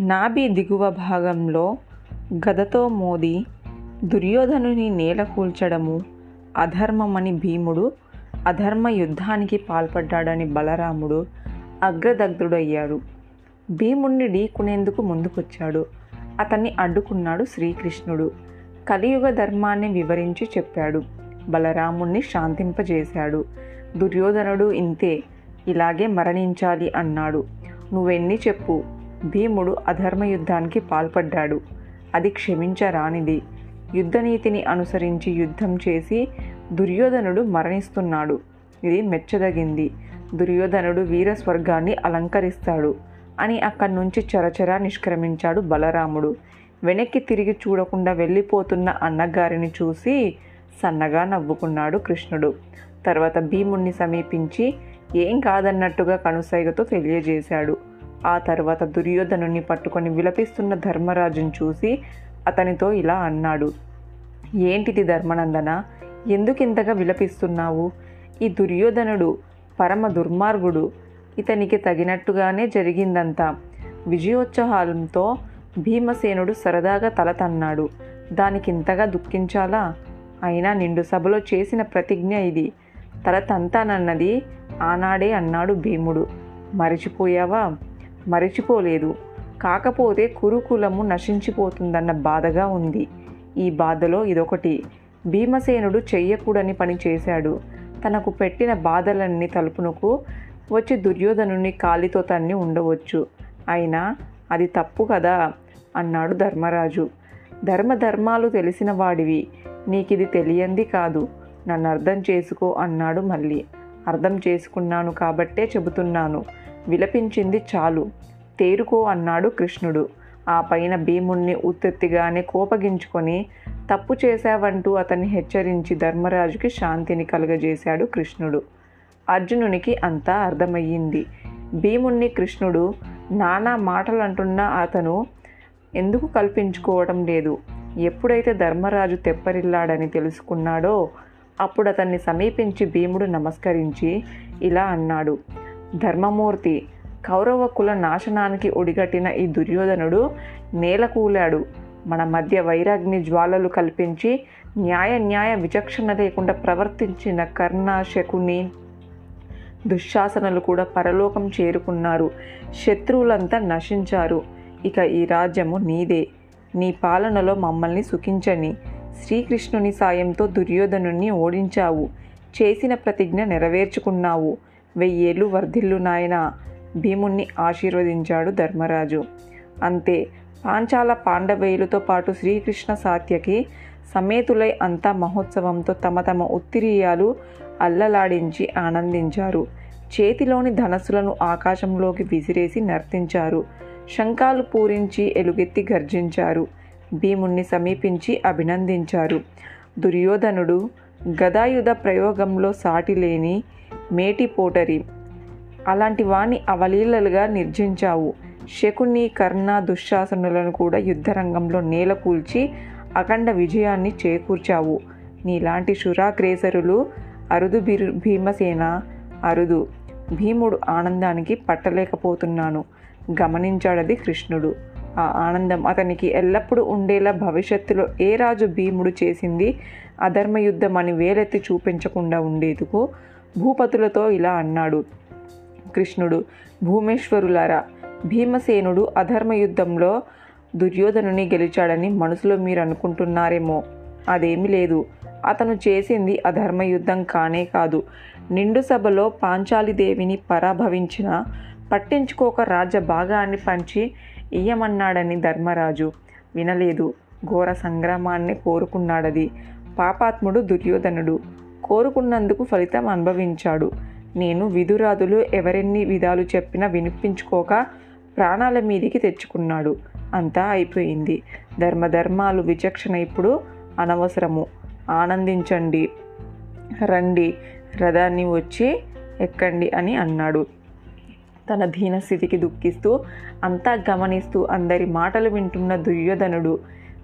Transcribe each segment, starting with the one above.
నాభి దిగువ భాగంలో గదతో మోది దుర్యోధనుని నేల కూల్చడము అధర్మమని భీముడు అధర్మ యుద్ధానికి పాల్పడ్డాడని బలరాముడు అగ్రదగ్ధుడయ్యాడు. భీముణ్ణి ఢీకునేందుకు ముందుకొచ్చాడు. అతన్ని అడ్డుకున్నాడు శ్రీకృష్ణుడు. కలియుగ ధర్మాన్ని వివరించి చెప్పాడు. బలరాముణ్ణి శాంతింపజేశాడు. దుర్యోధనుడు ఇంతే ఇలాగే మరణించాలి అన్నాడు. నువ్వెన్ని చెప్పు? భీముడు అధర్మ యుద్ధానికి పాల్పడ్డాడు. అది క్షమించరానిది. యుద్ధనీతిని అనుసరించి యుద్ధం చేసి దుర్యోధనుడు మరణిస్తున్నాడు. ఇది మెచ్చదగింది. దుర్యోధనుడు వీర స్వర్గాన్ని అలంకరిస్తాడు అని అక్కడి నుంచి చరచరా నిష్క్రమించాడు బలరాముడు. వెనక్కి తిరిగి చూడకుండా వెళ్ళిపోతున్న అన్నగారిని చూసి సన్నగా నవ్వుకున్నాడు కృష్ణుడు. తర్వాత భీముణ్ణి సమీపించి ఏం కాదన్నట్టుగా కనుసైగతో తెలియజేశాడు. ఆ తర్వాత దుర్యోధనుని పట్టుకొని విలపిస్తున్న ధర్మరాజును చూసి అతనితో ఇలా అన్నాడు. ఏంటిది ధర్మనందన? ఎందుకింతగా విలపిస్తున్నావు? ఈ దుర్యోధనుడు పరమ దుర్మార్గుడు. ఇతనికి తగినట్టుగానే జరిగిందంతా. విజయోత్సాహాలంతో భీమసేనుడు సరదాగా తల తన్నాడు. దానికింతగా దుఃఖించాలా? అయినా నిండు సభలో చేసిన ప్రతిజ్ఞ ఇది. తల తంతానన్నది ఆనాడే అన్నాడు భీముడు. మరిచిపోయావా? మరిచిపోలేదు. కాకపోతే కురుకులము నశించిపోతుందన్న బాధగా ఉంది. ఈ బాధలో ఇదొకటి. భీమసేనుడు చెయ్యకూడని పని చేశాడు. తనకు పెట్టిన బాధలన్నీ తలుపునకు వచ్చి దుర్యోధనుని కాలితో తన్ని ఉండవచ్చు. అయినా అది తప్పు కదా? అన్నాడు ధర్మరాజు. ధర్మధర్మాలు తెలిసిన వాడివి. నీకిది తెలియంది కాదు. నన్ను అర్థం చేసుకో అన్నాడు మళ్ళీ. అర్థం చేసుకున్నాను కాబట్టే చెబుతున్నాను. విలపించింది చాలు. తేరుకో అన్నాడు కృష్ణుడు. ఆ పైన భీముణ్ణి ఉత్తెత్తిగానే కోపగించుకొని తప్పు చేశావంటూ అతన్ని హెచ్చరించి ధర్మరాజుకి శాంతిని కలుగజేశాడు కృష్ణుడు. అర్జునునికి అంతా అర్థమయ్యింది. భీముణ్ణి కృష్ణుడు నానా మాటలంటున్న అతను ఎందుకు కల్పించుకోవడం లేదు? ఎప్పుడైతే ధర్మరాజు తెప్పరిల్లాడని తెలుసుకున్నాడో అప్పుడు అతన్ని సమీపించి భీముడు నమస్కరించి ఇలా అన్నాడు. ధర్మమూర్తి. కౌరవ కుల నాశనానికి ఒడిగట్టిన ఈ దుర్యోధనుడు నేలకూలాడు. మన మధ్య వైరాగ్ని జ్వాలలు కల్పించి న్యాయ న్యాయ విచక్షణ లేకుండా ప్రవర్తించిన కర్ణ శకుని దుశ్శాసనలు కూడా పరలోకం చేరుకున్నారు. శత్రువులంతా నశించారు. ఇక ఈ రాజ్యము నీదే. నీ పాలనలో మమ్మల్ని సుఖించని శ్రీకృష్ణుని సాయంతో దుర్యోధనుణ్ణి ఓడించావు. చేసిన ప్రతిజ్ఞ నెరవేర్చుకున్నావు. వెయ్యేళ్ళు వర్ధిల్లు నాయన. భీముణ్ణి ఆశీర్వదించాడు ధర్మరాజు. అంతే పాంచాల పాండవేయులతో పాటు శ్రీకృష్ణ సాత్యకి సమేతులై అంతా మహోత్సవంతో తమ తమ ఉత్తిరీయాలు అల్లలాడించి ఆనందించారు. చేతిలోని ధనస్సులను ఆకాశంలోకి విసిరేసి నర్తించారు. శంఖాలు పూరించి ఎలుగెత్తి గర్జించారు. భీముణ్ణి సమీపించి అభినందించారు. దుర్యోధనుడు గదాయుధ ప్రయోగంలో సాటిలేని మేటి పోటరి. అలాంటి వాణ్ణి అవలీలలుగా నిర్జించావు. శకుని కర్ణ దుశ్శాసనులను కూడా యుద్ధరంగంలో నేలకూల్చి అఖండ విజయాన్ని చేకూర్చావు. నీలాంటి శురాగ్రేసరులు అరుదు బిరు భీమసేన అరుదు. భీముడు ఆనందానికి పట్టలేకపోతున్నాను. గమనించాడది కృష్ణుడు. ఆ ఆనందం అతనికి ఎల్లప్పుడూ ఉండేలా భవిష్యత్తులో ఏ రాజు భీముడు చేసింది అధర్మయుద్ధం అని వేలెత్తి చూపించకుండా ఉండేందుకు భూపతులతో ఇలా అన్నాడు. కృష్ణుడు భూమేశ్వరులారా భీమసేనుడు అధర్మ యుద్ధంలో దుర్యోధనుని గెలిచాడని మనసులో మీరు అనుకుంటున్నారేమో. అదేమీ లేదు. అతను చేసింది అధర్మ యుద్ధం కానే కాదు. నిండు సభలో పాంచాలిదేవిని పరాభవించిన పట్టించుకోక రాజ్య భాగాన్ని పంచి ఇయ్యమన్నాడని ధర్మరాజు. వినలేదు. ఘోర సంగ్రామాన్ని కోరుకున్నాడది. పాపాత్ముడు దుర్యోధనుడు. కోరుకున్నందుకు ఫలితం అనుభవించాడు. నేను విధురాదులు ఎవరెన్ని విధాలు చెప్పినా వినిపించుకోక ప్రాణాల మీదికి తెచ్చుకున్నాడు. అంతా అయిపోయింది. ధర్మధర్మాలు విచక్షణ ఇప్పుడు అనవసరము. ఆనందించండి. రండి. రథాన్ని వచ్చి ఎక్కండి అని అన్నాడు. తన దీనస్థితికి దుఃఖిస్తూ అంతా గమనిస్తూ అందరి మాటలు వింటున్న దుర్యోధనుడు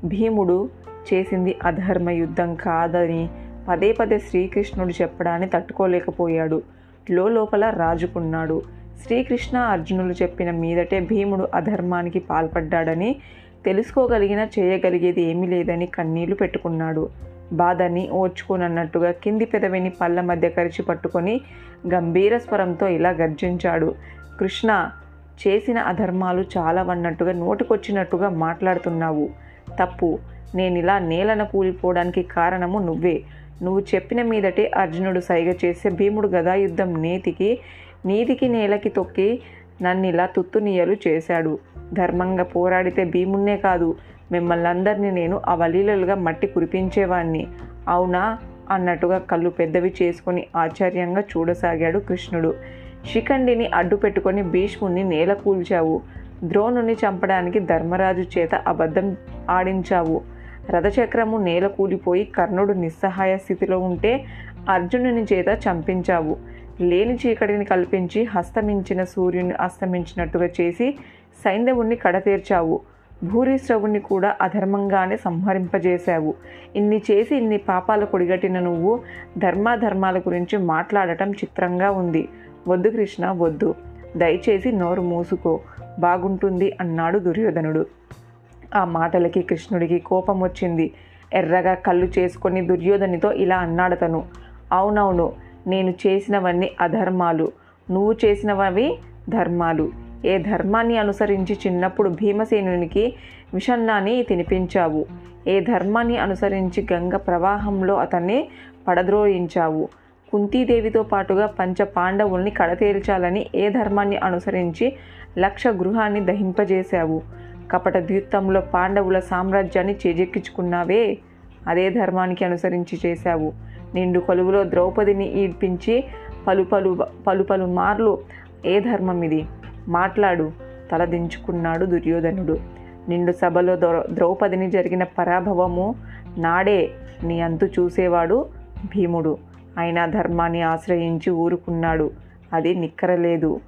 భీముడు చేసింది అధర్మ యుద్ధం కాదని పదే పదే శ్రీకృష్ణుడు చెప్పడాన్ని తట్టుకోలేకపోయాడు. లోపల రాజుకున్నాడు. శ్రీకృష్ణ అర్జునులు చెప్పిన మీదటే భీముడు అధర్మానికి పాల్పడ్డాడని తెలుసుకోగలిగినా చేయగలిగేది ఏమీ లేదని కన్నీళ్ళు పెట్టుకున్నాడు. బాధని ఓర్చుకోనన్నట్టుగా కింది పెదవిని పళ్ళ మధ్య కరిచి పట్టుకొని గంభీర స్వరంతో ఇలా గర్జించాడు. కృష్ణ చేసిన అధర్మాలు చాలావన్నట్టుగా నోటికొచ్చినట్టుగా మాట్లాడుతున్నావు. తప్పు. నేనిలా నేలన కూలిపోవడానికి కారణము నువ్వే. నువ్వు చెప్పిన మీదటే అర్జునుడు సైగ చేసే భీముడు గదాయుద్ధం నేతికి నీతికి నేలకి తొక్కి నన్నిలా తుత్తునీయలు చేశాడు. ధర్మంగా పోరాడితే భీమున్నే కాదు మిమ్మల్ని అందరినీ నేను అవలీలలుగా మట్టి కురిపించేవాణ్ణి. అవునా? అన్నట్టుగా కళ్ళు పెద్దవి చేసుకొని ఆశ్చర్యంగా చూడసాగాడు కృష్ణుడు. శిఖండిని అడ్డు పెట్టుకొని భీష్ముని నేల కూల్చావు. ద్రోణుని చంపడానికి ధర్మరాజు చేత అబద్ధం ఆడించావు. రథచక్రము నేల కూలిపోయి కర్ణుడు నిస్సహాయ స్థితిలో ఉంటే అర్జునుని చేత చంపించావు. లేని చీకటిని కల్పించి హస్తమించిన సూర్యుని అస్తమించినట్టుగా చేసి సైంధవుణ్ణి కడతీర్చావు. భూరిశ్రవుణ్ణి కూడా అధర్మంగానే సంహరింపజేశావు. ఇన్ని చేసి ఇన్ని పాపాలు కొడిగట్టిన నువ్వు ధర్మాధర్మాల గురించి మాట్లాడటం చిత్రంగా ఉంది. వద్దు కృష్ణ వద్దు. దయచేసి నోరు మూసుకో. బాగుంటుంది అన్నాడు దుర్యోధనుడు. ఆ మాటలకి కృష్ణుడికి కోపం వచ్చింది. ఎర్రగా కళ్ళు చేసుకొని దుర్యోధనితో ఇలా అన్నాడతను అవునవును నేను చేసినవన్నీ అధర్మాలు. నువ్వు చేసినవవి ధర్మాలు. ఏ ధర్మాన్ని అనుసరించి చిన్నప్పుడు భీమసేనునికి విషన్నాన్ని తినిపించావు? ఏ ధర్మాన్ని అనుసరించి గంగ ప్రవాహంలో అతన్ని పడద్రోయించావు? కుంతీదేవితో పాటుగా పంచ పాండవుల్ని కడతేల్చాలని ఏ ధర్మాన్ని అనుసరించి లక్ష గృహాన్ని దహింపజేశావు? కపట ద్యూత్తంలో పాండవుల సామ్రాజ్యాన్ని చేజెక్కించుకున్నావే. అదే ధర్మానికి అనుసరించి చేశావు. నిండు కొలువులో ద్రౌపదిని ఈడ్పించి పలు పలు పలు పలు మార్లు ఏ ధర్మం ఇది? మాట్లాడు. తలదించుకున్నాడు దుర్యోధనుడు. నిండు సభలో ద్రౌపదిని జరిగిన పరాభవము నాడే నీ అంతు చూసేవాడు భీముడు. అయినా ధర్మాన్ని ఆశ్రయించి ఊరుకున్నాడు. అది నిక్కరలేదు.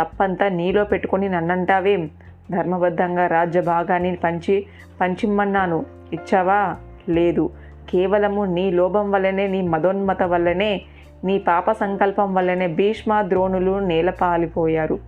తప్పంతా నీలో పెట్టుకొని నన్నంటావేం? ధర్మబద్ధంగా రాజ్య భాగాన్ని పంచి పంచిమ్మన్నాను. ఇచ్చావా? లేదు. కేవలము నీ లోభం వల్లనే నీ మదోన్మత వల్లనే నీ పాప సంకల్పం వల్లనే భీష్మ ద్రోణులు నేలపాలిపోయారు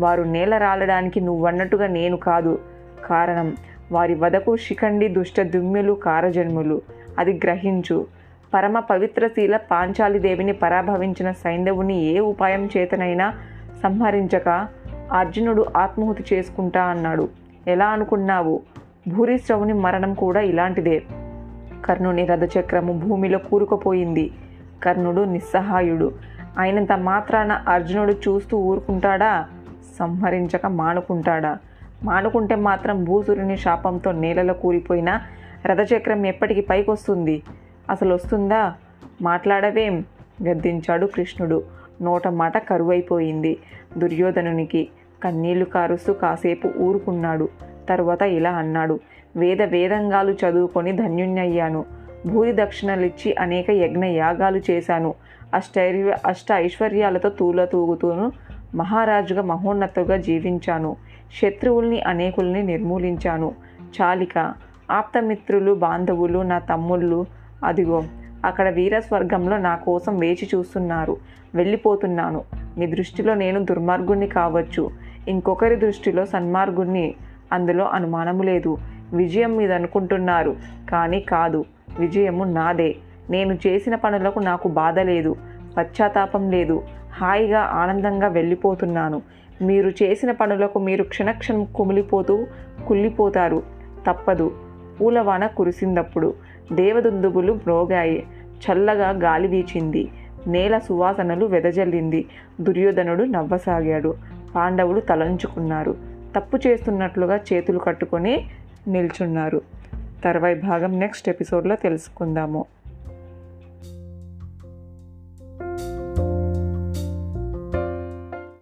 వారు నేల రాలడానికి నువ్వన్నట్టుగా నేను కాదు. కారణం వారి వదకు శిఖండి దుష్ట దుమ్ములు కారజన్ములు. అది గ్రహించు. పరమ పవిత్రశీల పాంచాలిదేవిని పరాభవించిన సైంధవుని ఏ ఉపాయం చేతనైనా సంహరించక అర్జునుడు ఆత్మహుతి చేసుకుంటా అన్నాడు. ఎలా అనుకున్నావు? భూరిశ్రవుని మరణం కూడా ఇలాంటిదే. కర్ణుని రథచక్రము భూమిలో కూరుకుపోయింది. కర్ణుడు నిస్సహాయుడు. అయినంత మాత్రాన అర్జునుడు చూస్తూ ఊరుకుంటాడా? సంహరించక మానుకుంటాడా? మానుకుంటే మాత్రం భూసురుని శాపంతో నేలలో కూలిపోయిన రథచక్రం ఎప్పటికి పైకొస్తుంది? అసలు వస్తుందా? మాట్లాడవేం? గద్దించాడు కృష్ణుడు. నోట మాట కరువైపోయింది. దుర్యోధనునికి కన్నీళ్ళు కారుస్తూ కాసేపు ఊరుకున్నాడు. తర్వాత ఇలా అన్నాడు వేద వేదంగాలు చదువుకొని ధన్యుణ్ణయ్యాను. భూరి దక్షిణలిచ్చి అనేక యజ్ఞ యాగాలు చేశాను. అష్టైర్య అష్ట ఐశ్వర్యాలతో తూలతూగుతూను మహారాజుగా మహోన్నతుగా జీవించాను. శత్రువుల్ని అనేకుల్ని నిర్మూలించాను. చాలిక ఆప్తమిత్రులు బాంధవులు నా తమ్ముళ్ళు అదిగో అక్కడ వీరస్వర్గంలో నా కోసం వేచి చూస్తున్నారు. వెళ్ళిపోతున్నాను. మీ దృష్టిలో నేను దుర్మార్గుణ్ణి కావచ్చు. ఇంకొకరి దృష్టిలో సన్మార్గుణ్ణి. అందులో అనుమానము లేదు. విజయం మీద అనుకుంటున్నారు కానీ కాదు. విజయము నాదే. నేను చేసిన పనులకు నాకు బాధ లేదు. పశ్చాత్తాపం లేదు. హాయిగా ఆనందంగా వెళ్ళిపోతున్నాను. మీరు చేసిన పనులకు మీరు క్షణక్షణం కుమిలిపోతూ కుళ్ళిపోతారు. తప్పదు. పూలవాన కురిసిందప్పుడు. దేవదుందుబులు మ్రోగాయి. చల్లగా గాలి వీచింది. నేల సువాసనలు వెదజల్లింది. దుర్యోధనుడు నవ్వసాగాడు. పాండవులు తలంచుకున్నారు. తప్పు చేస్తున్నట్లుగా చేతులు కట్టుకొని నిల్చున్నారు. తర్వాయి భాగం నెక్స్ట్ ఎపిసోడ్లో తెలుసుకుందాము.